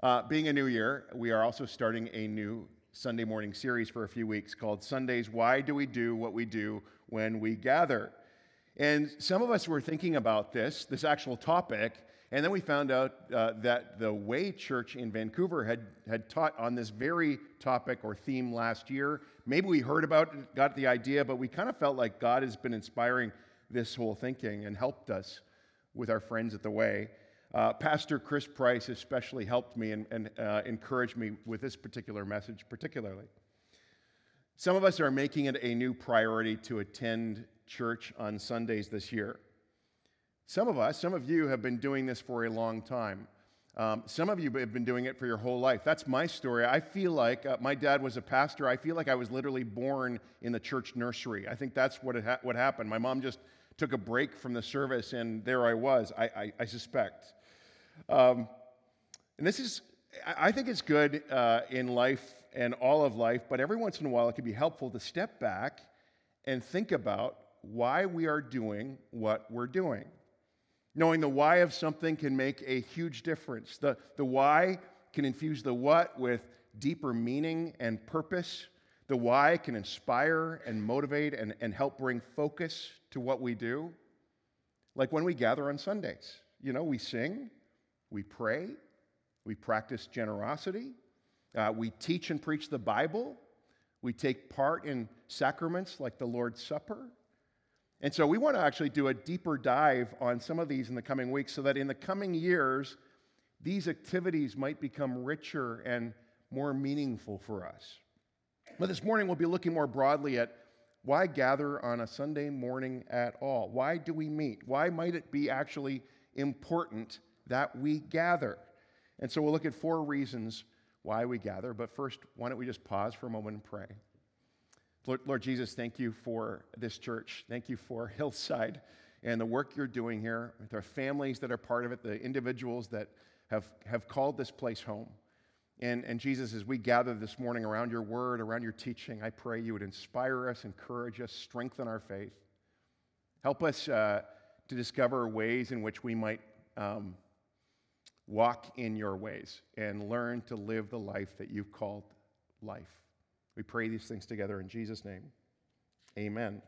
Uh, being a new year, we are also starting a new Sunday morning series for a few weeks called Sundays Why Do We Do What We Do When We Gather? And some of us were thinking about this, this actual topic, and then we found out uh, that the Way Church in Vancouver had, had taught on this very topic or theme last year. Maybe we heard about it, got the idea, but we kind of felt like God has been inspiring this whole thinking and helped us with our friends at the Way. Uh, Pastor Chris Price especially helped me and, and uh, encouraged me with this particular message, particularly. Some of us are making it a new priority to attend church on Sundays this year. Some of us, some of you have been doing this for a long time. Um, some of you have been doing it for your whole life. That's my story. I feel like uh, my dad was a pastor. I feel like I was literally born in the church nursery. I think that's what, ha- what happened. My mom just took a break from the service, and there I was, I, I, I suspect. Um, and this is, I think it's good uh, in life and all of life, but every once in a while it can be helpful to step back and think about why we are doing what we're doing. Knowing the why of something can make a huge difference. The, the why can infuse the what with deeper meaning and purpose. The why can inspire and motivate and, and help bring focus to what we do. Like when we gather on Sundays, you know, we sing, we pray, we practice generosity, uh, we teach and preach the Bible, we take part in sacraments like the Lord's Supper. And so we want to actually do a deeper dive on some of these in the coming weeks so that in the coming years, these activities might become richer and more meaningful for us. But this morning, we'll be looking more broadly at why gather on a Sunday morning at all? Why do we meet? Why might it be actually important that we gather. And so we'll look at four reasons why we gather. But first, why don't we just pause for a moment and pray? Lord, Lord Jesus, thank you for this church. Thank you for Hillside and the work you're doing here with our families that are part of it, the individuals that have, have called this place home. And, and Jesus, as we gather this morning around your word, around your teaching, I pray you would inspire us, encourage us, strengthen our faith. Help us uh, to discover ways in which we might um, walk in your ways and learn to live the life that you've called life. We pray these things together in Jesus' name. Amen.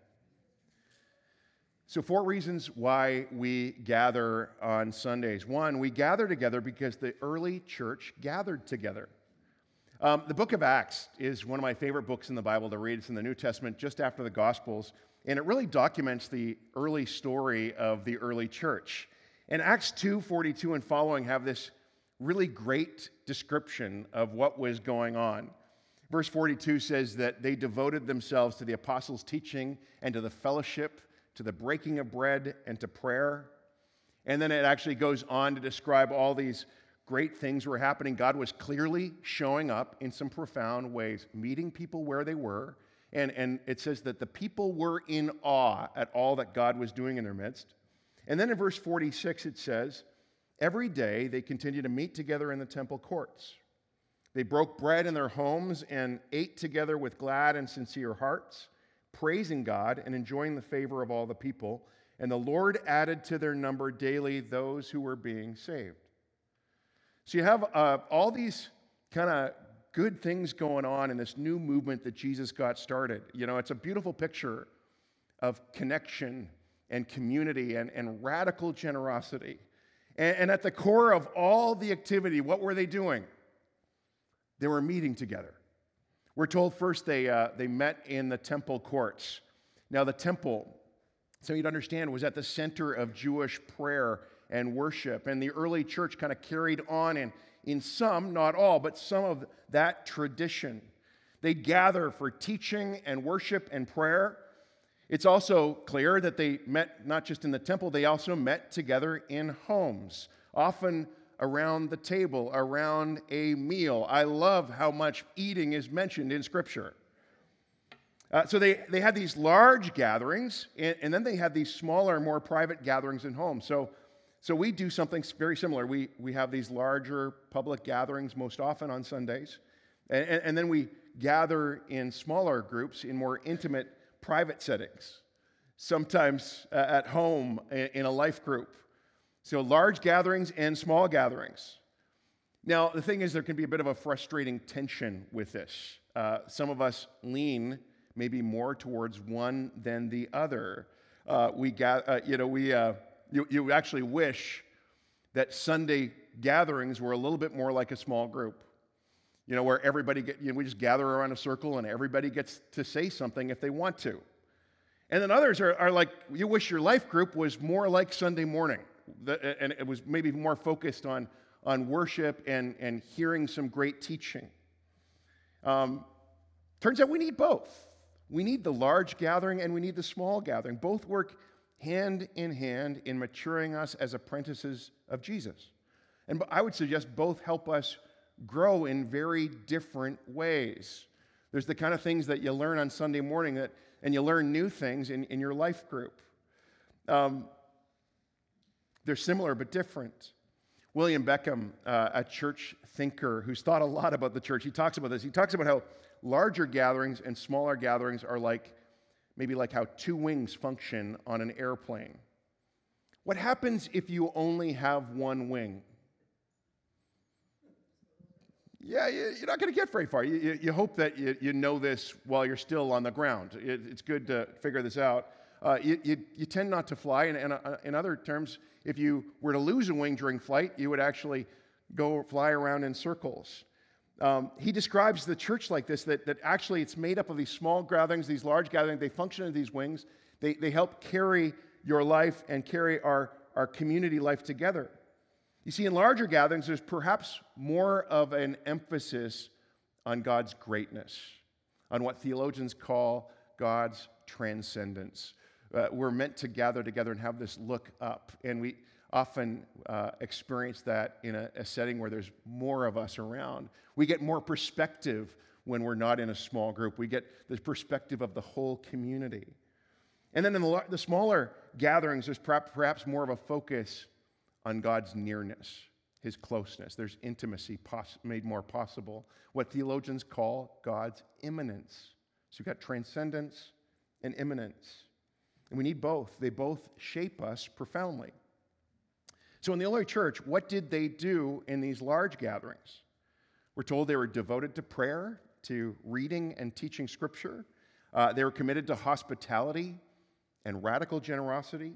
So, four reasons why we gather on Sundays. One, we gather together because the early church gathered together. Um, the book of Acts is one of my favorite books in the Bible to read. It's in the New Testament just after the Gospels, and it really documents the early story of the early church. And Acts 2 42 and following have this really great description of what was going on. Verse 42 says that they devoted themselves to the apostles' teaching and to the fellowship, to the breaking of bread, and to prayer. And then it actually goes on to describe all these great things were happening. God was clearly showing up in some profound ways, meeting people where they were. And, and it says that the people were in awe at all that God was doing in their midst. And then in verse 46, it says, Every day they continued to meet together in the temple courts. They broke bread in their homes and ate together with glad and sincere hearts, praising God and enjoying the favor of all the people. And the Lord added to their number daily those who were being saved. So you have uh, all these kind of good things going on in this new movement that Jesus got started. You know, it's a beautiful picture of connection and community and, and radical generosity. And, and at the core of all the activity, what were they doing? They were meeting together. We're told first they, uh, they met in the temple courts. Now, the temple, so you'd understand, was at the center of Jewish prayer and worship. And the early church kind of carried on in, in some, not all, but some of that tradition. They'd gather for teaching and worship and prayer. It's also clear that they met not just in the temple, they also met together in homes, often around the table, around a meal. I love how much eating is mentioned in Scripture. Uh, so they, they had these large gatherings, and, and, then they had these smaller, more private gatherings in homes. So, so we do something very similar. We, we have these larger public gatherings most often on Sundays, and, and, and then we gather in smaller groups in more intimate private settings, sometimes uh, at home in a life group. So, large gatherings and small gatherings. Now, the thing is, there can be a bit of a frustrating tension with this. Uh, some of us lean maybe more towards one than the other. Uh, we uh, you know, we, uh, you, you actually wish that Sunday gatherings were a little bit more like a small group. You know, where everybody get, you know, we just gather around a circle and everybody gets to say something if they want to. And then others are, are like, you wish your life group was more like Sunday morning, and it was maybe more focused on, on worship and, and hearing some great teaching. Um, turns out we need both. We need the large gathering and we need the small gathering. Both work hand in hand in maturing us as apprentices of Jesus. And I would suggest both help us grow in very different ways. There's the kind of things that you learn on Sunday morning that, and you learn new things in, in your life group. Um, they're similar but different. William Beckham, uh, a church thinker who's thought a lot about the church, he talks about this. He talks about how larger gatherings and smaller gatherings are like maybe like how two wings function on an airplane. What happens if you only have one wing? Yeah, you're not going to get very far. You, you hope that you, you, know this while you're still on the ground. It, it's good to figure this out. Uh, you, tend not to fly, and, and uh, in other terms, if you were to lose a wing during flight, you would actually go fly around in circles. Um, he describes the church like this that, that actually it's made up of these small gatherings, these large gatherings. They function as these wings, they, they help carry your life and carry our, our community life together. You see, in larger gatherings, there's perhaps more of an emphasis on God's greatness, on what theologians call God's transcendence. Uh, we're meant to gather together and have this look up. And we, often uh, experience that in a, a setting where there's more of us around. We get more perspective when we're not in a small group. We get the perspective of the whole community. And then in the, the smaller gatherings, there's perhaps more of a focus on God's nearness, his closeness. There's intimacy made more possible, what theologians call God's immanence. So you've got transcendence and immanence. And we need both. They both shape us profoundly. So, in the early church, what did they do in these large gatherings? We're told they were devoted to prayer, to reading and teaching scripture. Uh, they were committed to hospitality and radical generosity.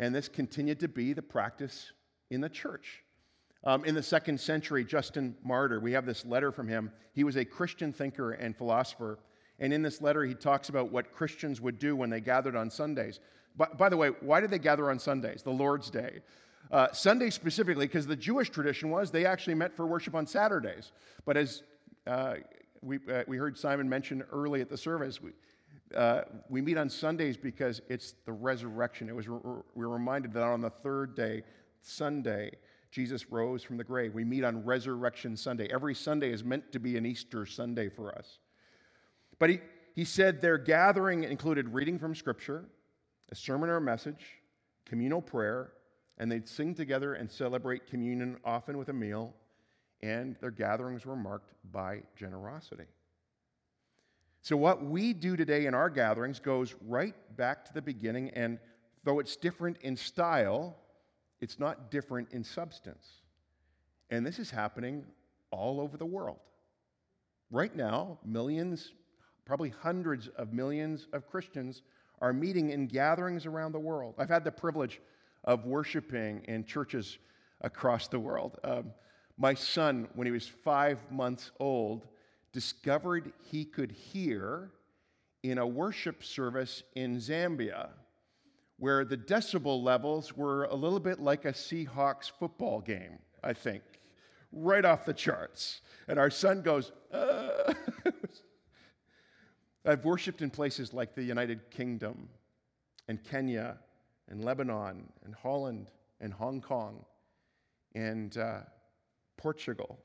And this continued to be the practice in the church. Um, in the second century, Justin Martyr, we have this letter from him. He was a Christian thinker and philosopher. And in this letter, he talks about what Christians would do when they gathered on Sundays. By, by the way, why did they gather on Sundays, the Lord's Day? Uh, Sunday specifically, because the Jewish tradition was they actually met for worship on Saturdays. But as uh, we, uh, we heard Simon mention early at the service, we, uh, we meet on Sundays because it's the resurrection. It was re- we're reminded that on the third day, Sunday, Jesus rose from the grave. We meet on Resurrection Sunday. Every Sunday is meant to be an Easter Sunday for us. But he, he said their gathering included reading from Scripture, a sermon or a message, communal prayer, and they'd sing together and celebrate communion, often with a meal, and their gatherings were marked by generosity. So, what we do today in our gatherings goes right back to the beginning, and though it's different in style, it's not different in substance. And this is happening all over the world. Right now, millions, probably hundreds of millions of Christians are meeting in gatherings around the world. I've had the privilege of worshiping in churches across the world. Um, my son, when he was five months old, discovered he could hear in a worship service in Zambia where the decibel levels were a little bit like a Seahawks football game, I think, right off the charts. And our son goes, uh. I've worshiped in places like the United Kingdom and Kenya and Lebanon and Holland and Hong Kong and uh, Portugal.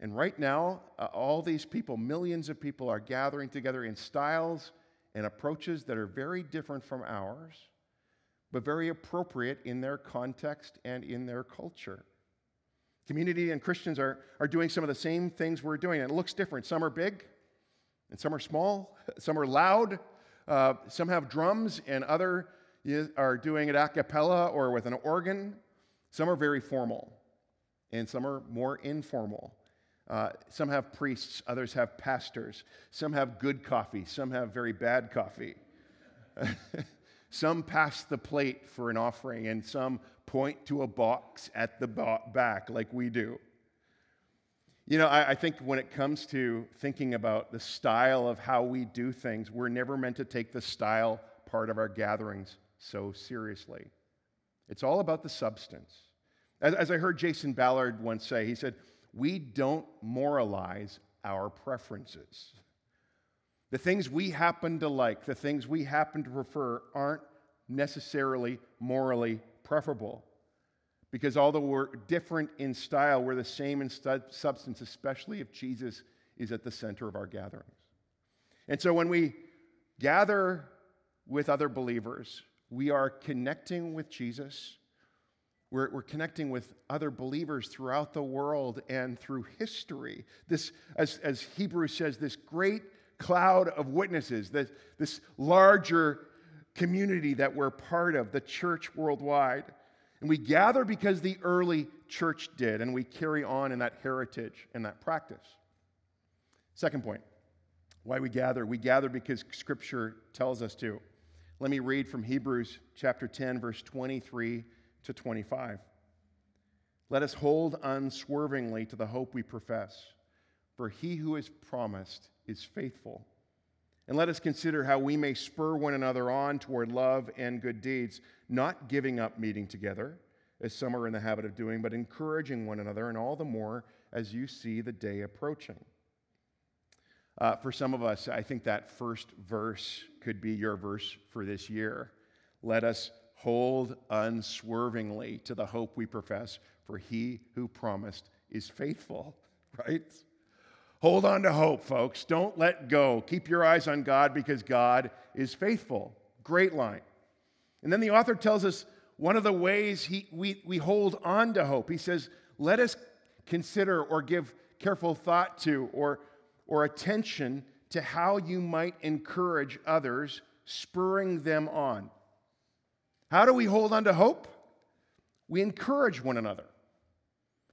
And right now, uh, all these people, millions of people, are gathering together in styles and approaches that are very different from ours, but very appropriate in their context and in their culture. Community and Christians are, are doing some of the same things we're doing, and it looks different. Some are big, and some are small, some are loud, uh, some have drums, and other are doing it a cappella or with an organ. Some are very formal. and some are more informal. Uh, some have priests, others have pastors. Some have good coffee, some have very bad coffee. some pass the plate for an offering, and some point to a box at the back, like we do. You know, I, I, think when it comes to thinking about the style of how we do things, we're never meant to take the style part of our gatherings so seriously. It's all about the substance. As, as I heard Jason Ballard once say, he said, We don't moralize our preferences. The things we happen to like, the things we happen to prefer, aren't necessarily morally preferable. Because although we're different in style, we're the same in substance, especially if Jesus is at the center of our gatherings. And so when we gather with other believers, we are connecting with Jesus. We're, we're connecting with other believers throughout the world and through history. This, as, as Hebrews says, this great cloud of witnesses, this, this larger community that we're part of, the church worldwide. And we gather because the early church did, and we carry on in that heritage and that practice. Second point why we gather. We gather because Scripture tells us to. Let me read from Hebrews chapter 10, verse 23 to 25. Let us hold unswervingly to the hope we profess, for he who is promised is faithful. And let us consider how we may spur one another on toward love and good deeds, not giving up meeting together, as some are in the habit of doing, but encouraging one another, and all the more as you see the day approaching. Uh, for some of us, I think that first verse could be your verse for this year. Let us hold unswervingly to the hope we profess, for he who promised is faithful, right? Hold on to hope, folks. Don't let go. Keep your eyes on God because God is faithful. Great line. And then the author tells us one of the ways he, we, we hold on to hope. He says, Let us consider or give careful thought to or, or attention to how you might encourage others, spurring them on. How do we hold on to hope? We encourage one another.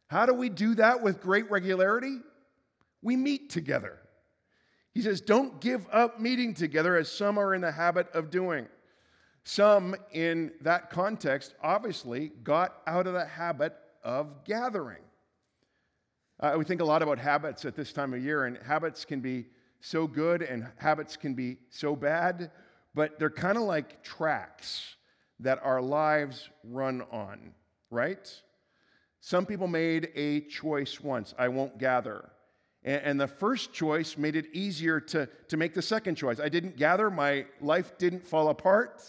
How do we do that with great regularity? we meet together. He says, Don't give up meeting together as some are in the habit of doing. Some, in that context, obviously got out of the habit of gathering. Uh, we think a lot about habits at this time of year, and habits can be so good and habits can be so bad, but they're kind of like tracks that our lives run on, right? Some people made a choice once I won't gather. And, the first choice made it easier to, to make the second choice. I didn't gather, my life didn't fall apart.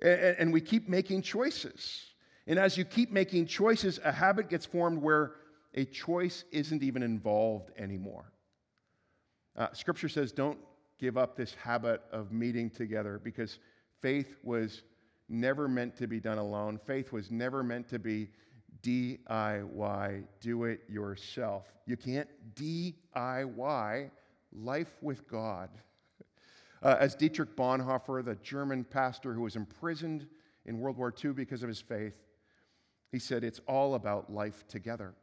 And, and we keep making choices. And as you keep making choices, a habit gets formed where a choice isn't even involved anymore. Uh, scripture says, don't give up this habit of meeting together because faith was never meant to be done alone. Faith was never meant to be DIY, do it yourself. You can't DIY life with God. Uh, as Dietrich Bonhoeffer, the German pastor who was imprisoned in World War II because of his faith, he said, It's all about life together.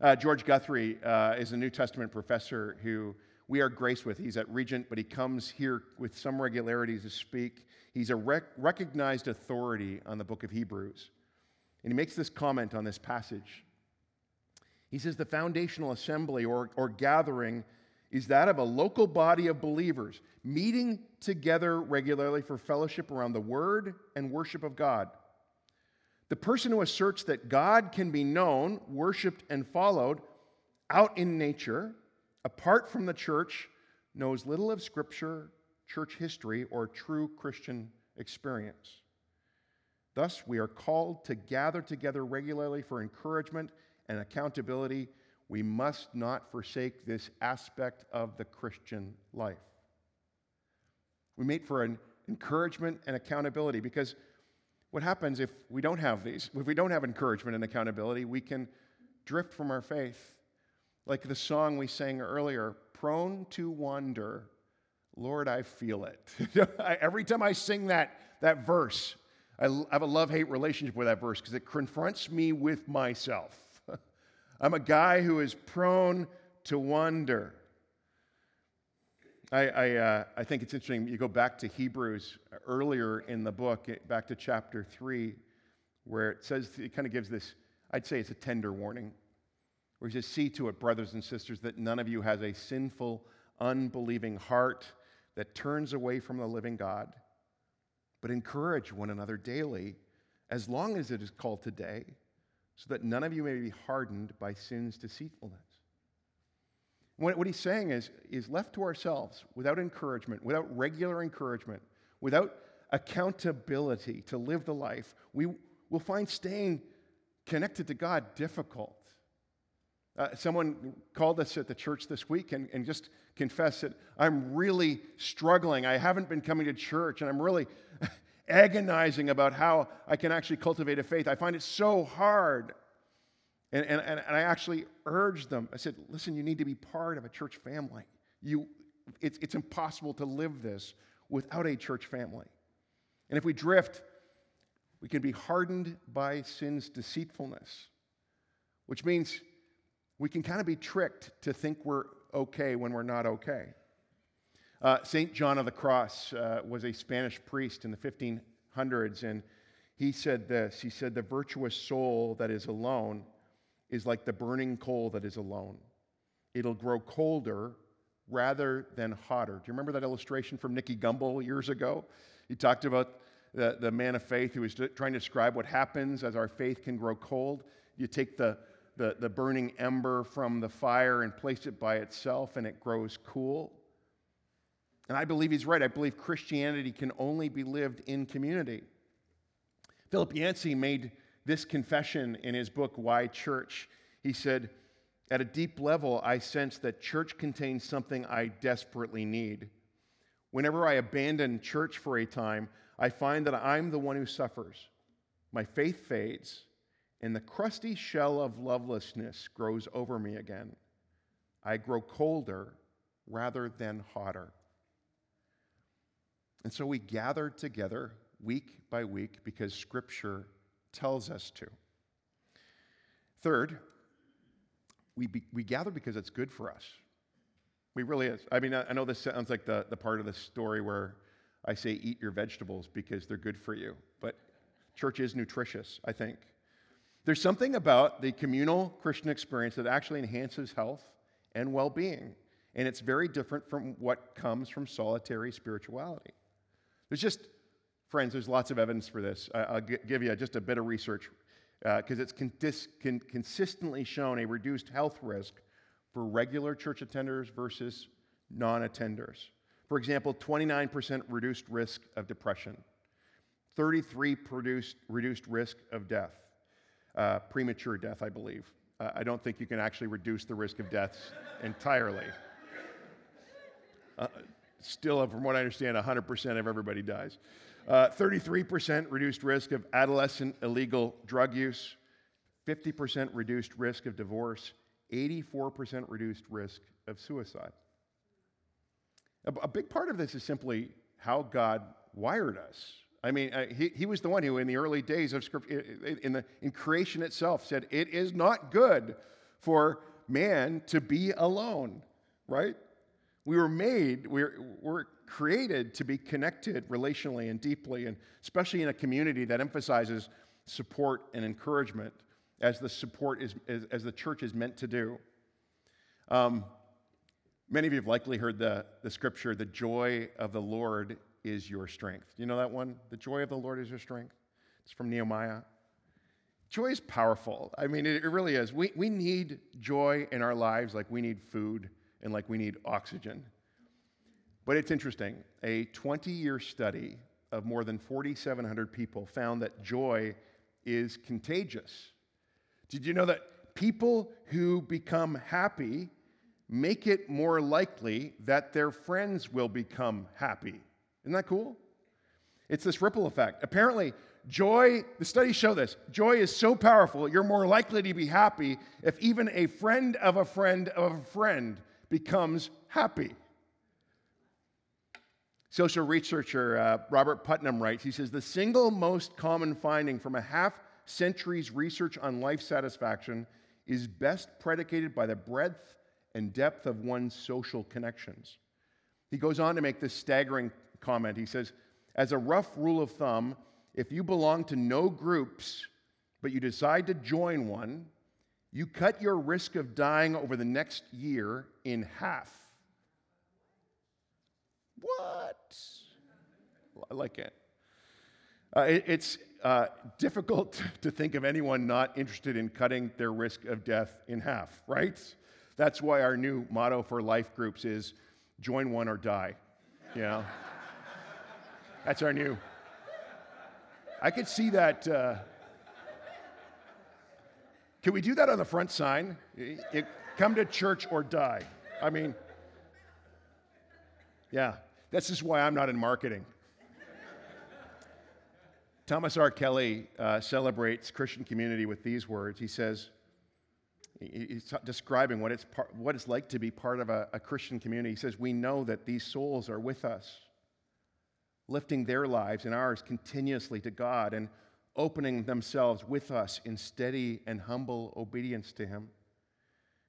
Uh, George Guthrie uh, is a New Testament professor who we are graced with. He's at Regent, but he comes here with some regularity to speak. He's a rec- recognized authority on the book of Hebrews. And he makes this comment on this passage. He says the foundational assembly or, or gathering is that of a local body of believers meeting together regularly for fellowship around the word and worship of God. The person who asserts that God can be known, worshiped, and followed out in nature, apart from the church, knows little of Scripture, church history, or true Christian experience. Thus, we are called to gather together regularly for encouragement and accountability. We must not forsake this aspect of the Christian life. We meet for an encouragement and accountability because what happens if we don't have these? If we don't have encouragement and accountability, we can drift from our faith. Like the song we sang earlier, prone to wander. Lord, I feel it. Every time I sing that, that verse, I have a love hate relationship with that verse because it confronts me with myself. I'm a guy who is prone to wonder. I, I, uh, I think it's interesting. You go back to Hebrews earlier in the book, back to chapter 3, where it says, it kind of gives this, I'd say it's a tender warning, where he says, See to it, brothers and sisters, that none of you has a sinful, unbelieving heart that turns away from the living God, but encourage one another daily, as long as it is called today, so that none of you may be hardened by sin's deceitfulness. What, he's saying is, is left to ourselves, without encouragement, without regular encouragement, without accountability to live the life, we will find staying connected to God difficult. Uh, someone called us at the church this week and, and just confessed that I'm really struggling. I haven't been coming to church and I'm really agonizing about how I can actually cultivate a faith. I find it so hard. And, and, and I actually urged them. I said, listen, you need to be part of a church family. You, it's, it's impossible to live this without a church family. And if we drift, we can be hardened by sin's deceitfulness, which means we can kind of be tricked to think we're okay when we're not okay. Uh, St. John of the Cross uh, was a Spanish priest in the 1500s, and he said this He said, The virtuous soul that is alone is like the burning coal that is alone. It'll grow colder rather than hotter. Do you remember that illustration from Nicky Gumbel years ago? He talked about the, the man of faith who was trying to describe what happens as our faith can grow cold. You take the, the, the burning ember from the fire and place it by itself, and it grows cool. And I believe he's right. I believe Christianity can only be lived in community. Philip Yancey made this confession in his book, Why Church. He said, At a deep level, I sense that church contains something I desperately need. Whenever I abandon church for a time, I find that I'm the one who suffers. My faith fades, and the crusty shell of lovelessness grows over me again. I grow colder rather than hotter. And so we gather together week by week because Scripture tells us to. Third, we, be, we gather because it's good for us. We really is. I mean, I, I know this sounds like the, the part of the story where I say eat your vegetables because they're good for you, but church is nutritious, I think. There's something about the communal Christian experience that actually enhances health and well being, and it's very different from what comes from solitary spirituality. There's just Friends, there's lots of evidence for this. I'll give you just a bit of research because uh, it's con- con- consistently shown a reduced health risk for regular church attenders versus non attenders. For example, 29% reduced risk of depression, 33 produced, reduced risk of death, uh, premature death, I believe. Uh, I don't think you can actually reduce the risk of deaths entirely. Uh, still, from what I understand, 100% of everybody dies. Uh, 33% reduced risk of adolescent illegal drug use, 50% reduced risk of divorce, 84% reduced risk of suicide. A, a, big part of this is simply how God wired us. I mean, uh, he, he was the one who, in the early days of script, in, in creation itself, said, It is not good for man to be alone, right? We were made, we're, we're created to be connected relationally and deeply, and especially in a community that emphasizes support and encouragement as the support is, as, as the church is meant to do. Um, many of you have likely heard the, the scripture, the joy of the Lord is your strength. You know that one? The joy of the Lord is your strength. It's from Nehemiah. Joy is powerful. I mean, it, it really is. We, we need joy in our lives like we need food and like we need oxygen. But it's interesting. A 20 year study of more than 4,700 people found that joy is contagious. Did you know that people who become happy make it more likely that their friends will become happy? Isn't that cool? It's this ripple effect. Apparently, joy, the studies show this, joy is so powerful, you're more likely to be happy if even a friend of a friend of a friend becomes happy. Social researcher uh, Robert Putnam writes, he says, the single most common finding from a half century's research on life satisfaction is best predicated by the breadth and depth of one's social connections. He goes on to make this staggering comment. He says, As a rough rule of thumb, if you belong to no groups, but you decide to join one, you cut your risk of dying over the next year in half. What? I like it. Uh, it it's uh, difficult to think of anyone not interested in cutting their risk of death in half, right? That's why our new motto for life groups is join one or die. You know? That's our new. I could see that. Uh, can we do that on the front sign? It, come to church or die. I mean, yeah, this is why I'm not in marketing. Thomas R. Kelly uh, celebrates Christian community with these words. He says, he's describing what it's, what it's like to be part of a, a Christian community. He says, We know that these souls are with us, lifting their lives and ours continuously to God and opening themselves with us in steady and humble obedience to Him.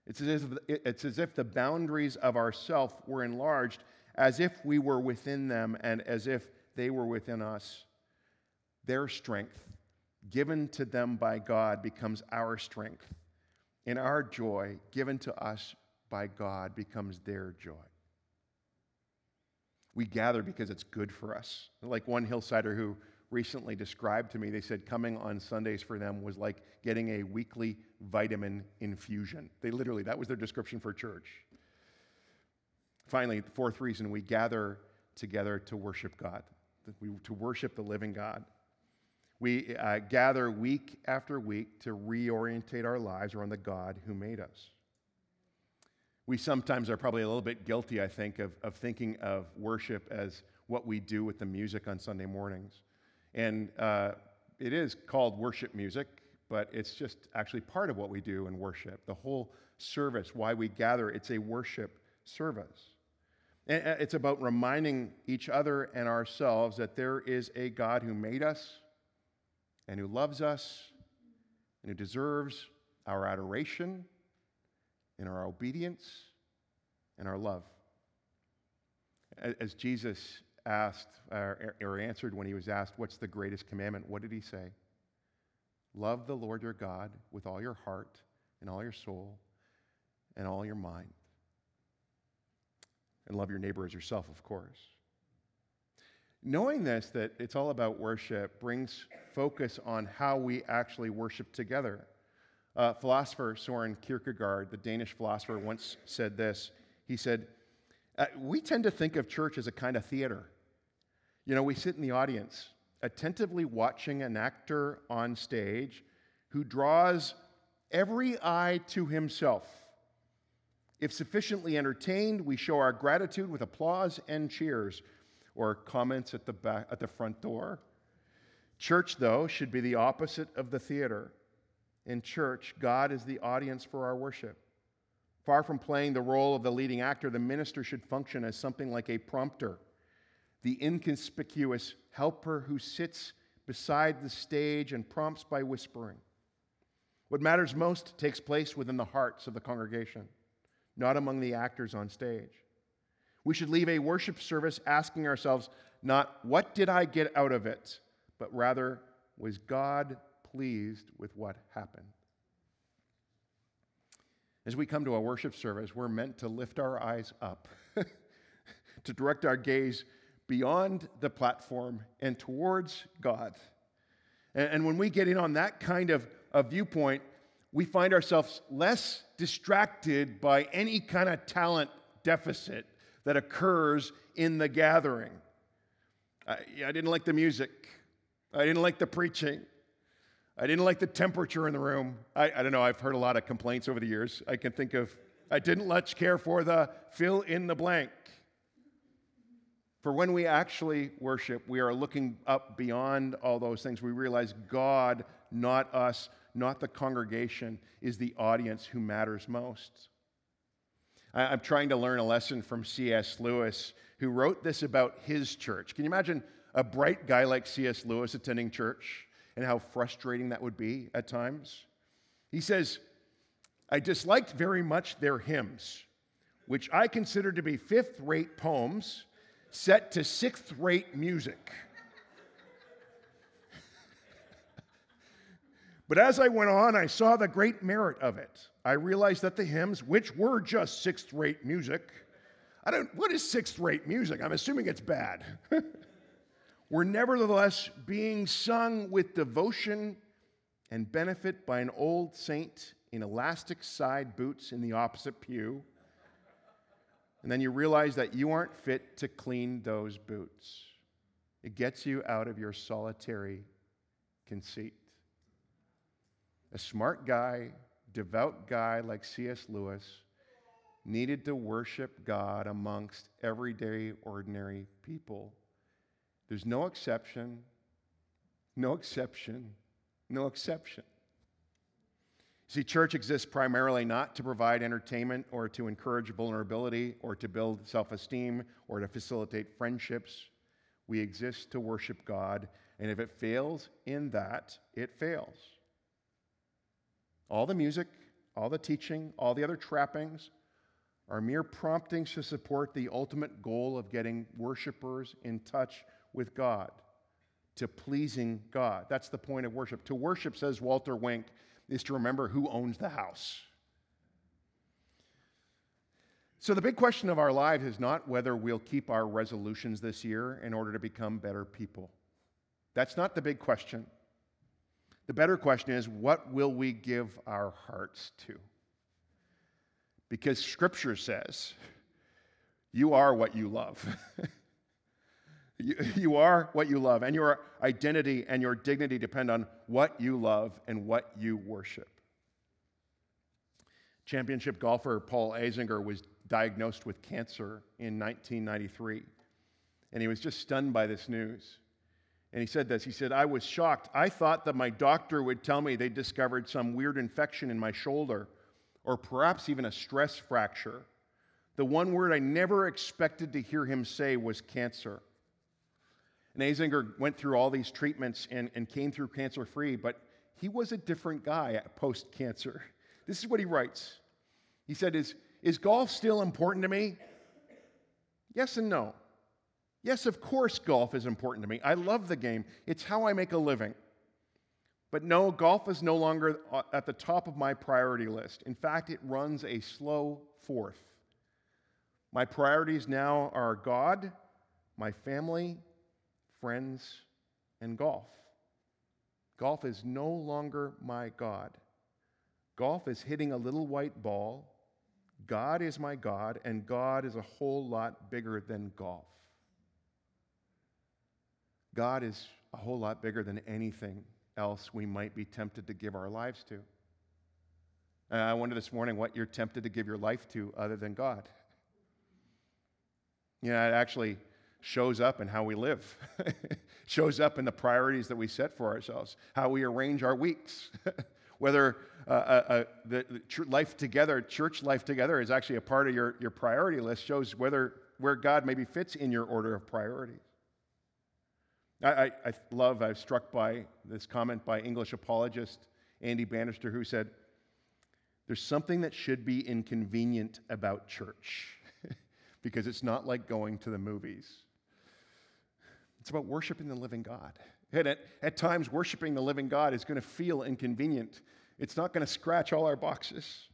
It's as if, it's as if the boundaries of ourself were enlarged, as if we were within them and as if they were within us. Their strength, given to them by God, becomes our strength, and our joy, given to us by God, becomes their joy. We gather because it's good for us. Like one hillsider who recently described to me, they said coming on Sundays for them was like getting a weekly vitamin infusion. They literally, that was their description for church. Finally, the fourth reason we gather together to worship God, to worship the living God. We uh, gather week after week to reorientate our lives around the God who made us. We sometimes are probably a little bit guilty, I think, of, of thinking of worship as what we do with the music on Sunday mornings. And uh, it is called worship music, but it's just actually part of what we do in worship. The whole service, why we gather, it's a worship service. And uh, it's about reminding each other and ourselves that there is a God who made us and who loves us and who deserves our adoration and our obedience and our love. As Jesus asked or answered when he was asked, What's the greatest commandment? What did he say? Love the Lord your God with all your heart and all your soul and all your mind. And love your neighbor as yourself, of course. Knowing this, that it's all about worship, brings focus on how we actually worship together. Uh, philosopher Soren Kierkegaard, the Danish philosopher, once said this. He said, uh, We tend to think of church as a kind of theater. You know, we sit in the audience, attentively watching an actor on stage who draws every eye to himself. If sufficiently entertained, we show our gratitude with applause and cheers or comments at the, back, at the front door. Church, though, should be the opposite of the theater. In church, God is the audience for our worship. Far from playing the role of the leading actor, the minister should function as something like a prompter the inconspicuous helper who sits beside the stage and prompts by whispering. What matters most takes place within the hearts of the congregation, not among the actors on stage. We should leave a worship service asking ourselves not, what did I get out of it, but rather, was God pleased with what happened? As we come to a worship service, we're meant to lift our eyes up, to direct our gaze beyond the platform and towards God. And, and when we get in on that kind of a viewpoint, we find ourselves less distracted by any kind of talent deficit that occurs in the gathering. I, I didn't like the music. I didn't like the preaching. I didn't like the temperature in the room. I, I, don't know, I've heard a lot of complaints over the years. I can think of, I didn't much care for the fill in the blank. For when we actually worship, we are looking up beyond all those things. We realize God, not us, not the congregation, is the audience who matters most. I'm trying to learn a lesson from C.S. Lewis, who wrote this about his church. Can you imagine a bright guy like C.S. Lewis attending church and how frustrating that would be at times? He says, I disliked very much their hymns, which I considered to be fifth rate poems set to sixth rate music. but as I went on, I saw the great merit of it. I realized that the hymns, which were just sixth rate music, I don't, what is sixth rate music? I'm assuming it's bad. were nevertheless being sung with devotion and benefit by an old saint in elastic side boots in the opposite pew. And then you realize that you aren't fit to clean those boots. It gets you out of your solitary conceit. A smart guy, devout guy like C.S. Lewis needed to worship God amongst everyday, ordinary people. There's no exception, no exception, no exception. See, church exists primarily not to provide entertainment or to encourage vulnerability or to build self esteem or to facilitate friendships. We exist to worship God, and if it fails in that, it fails. All the music, all the teaching, all the other trappings are mere promptings to support the ultimate goal of getting worshipers in touch with God, to pleasing God. That's the point of worship. To worship, says Walter Wink, is to remember who owns the house. So, the big question of our lives is not whether we'll keep our resolutions this year in order to become better people. That's not the big question. The better question is what will we give our hearts to? Because Scripture says, you are what you love. You, you are what you love, and your identity and your dignity depend on what you love and what you worship. Championship golfer Paul Azinger was diagnosed with cancer in 1993, and he was just stunned by this news. And he said this He said, I was shocked. I thought that my doctor would tell me they discovered some weird infection in my shoulder, or perhaps even a stress fracture. The one word I never expected to hear him say was cancer. And Azinger went through all these treatments and, and came through cancer free, but he was a different guy post cancer. This is what he writes. He said, is, is golf still important to me? Yes and no. Yes, of course, golf is important to me. I love the game, it's how I make a living. But no, golf is no longer uh, at the top of my priority list. In fact, it runs a slow fourth. My priorities now are God, my family, friends, and golf. Golf is no longer my God. Golf is hitting a little white ball. God is my God, and God is a whole lot bigger than golf. God is a whole lot bigger than anything else we might be tempted to give our lives to. And I wonder this morning what you're tempted to give your life to other than God. You know, actually shows up in how we live, shows up in the priorities that we set for ourselves, how we arrange our weeks. Whether uh, uh, uh, the, the life together, church life together, is actually a part of your, your priority list, shows whether where God maybe fits in your order of priorities. I, I, I love, I was struck by this comment by English apologist Andy Bannister, who said, There's something that should be inconvenient about church because it's not like going to the movies. It's about worshiping the living God. And at, at times, worshiping the living God is going to feel inconvenient. It's not going to scratch all our boxes.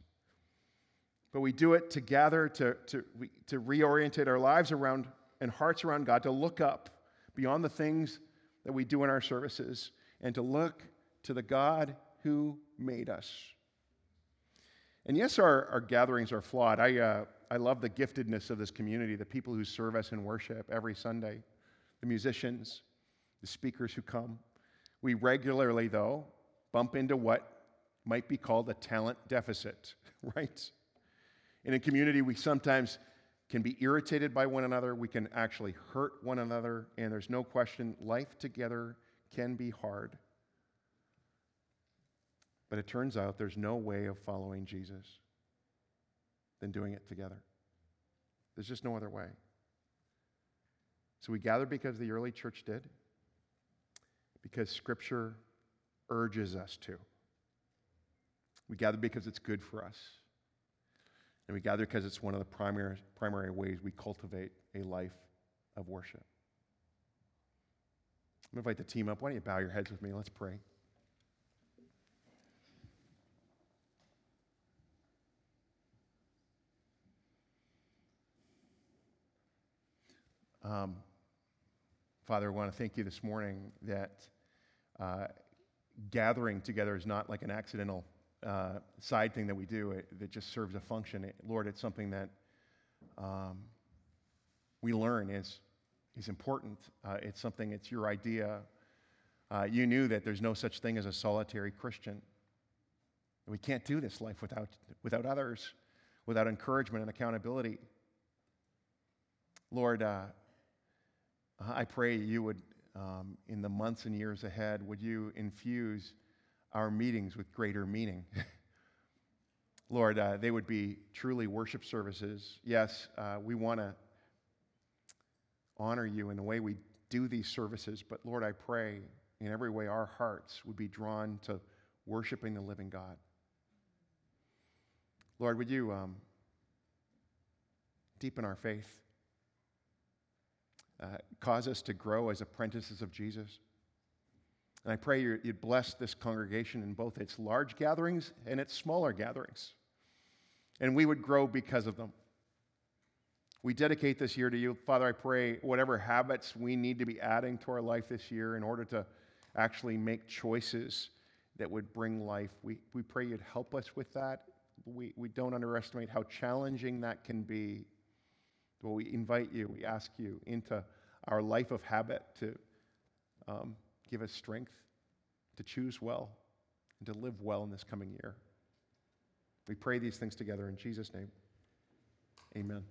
But we do it to gather, to, to, to reorientate our lives around and hearts around God, to look up beyond the things that we do in our services, and to look to the God who made us. And yes, our, our gatherings are flawed. I, uh, I love the giftedness of this community, the people who serve us in worship every Sunday the musicians, the speakers who come. We regularly, though, bump into what might be called a talent deficit, right? In a community, we sometimes can be irritated by one another, we can actually hurt one another, and there's no question life together can be hard. But it turns out there's no way of following Jesus than doing it together. There's just no other way. So we gather because the early church did, because Scripture urges us to. We gather because it's good for us. And we gather because it's one of the primary, primary ways we cultivate a life of worship. I'm going to invite the team up. Why don't you bow your heads with me? Let's pray. Um, Father, I want to thank you this morning that uh, gathering together is not like an accidental uh, side thing that we do it, that just serves a function. It, Lord, it's something that um, we learn is, is important. Uh, it's something, it's your idea. Uh, you knew that there's no such thing as a solitary Christian. We can't do this life without, without others, without encouragement and accountability. Lord, uh, I pray you would, um, in the months and years ahead, would you infuse our meetings with greater meaning? Lord, uh, they would be truly worship services. Yes, uh, we want to honor you in the way we do these services, but Lord, I pray in every way our hearts would be drawn to worshiping the living God. Lord, would you um, deepen our faith? Uh, cause us to grow as apprentices of Jesus. And I pray you'd bless this congregation in both its large gatherings and its smaller gatherings. And we would grow because of them. We dedicate this year to you. Father, I pray whatever habits we need to be adding to our life this year in order to actually make choices that would bring life, we, we pray you'd help us with that. We, we don't underestimate how challenging that can be but we invite you, we ask you into our life of habit to um, give us strength to choose well and to live well in this coming year. We pray these things together in Jesus' name. Amen.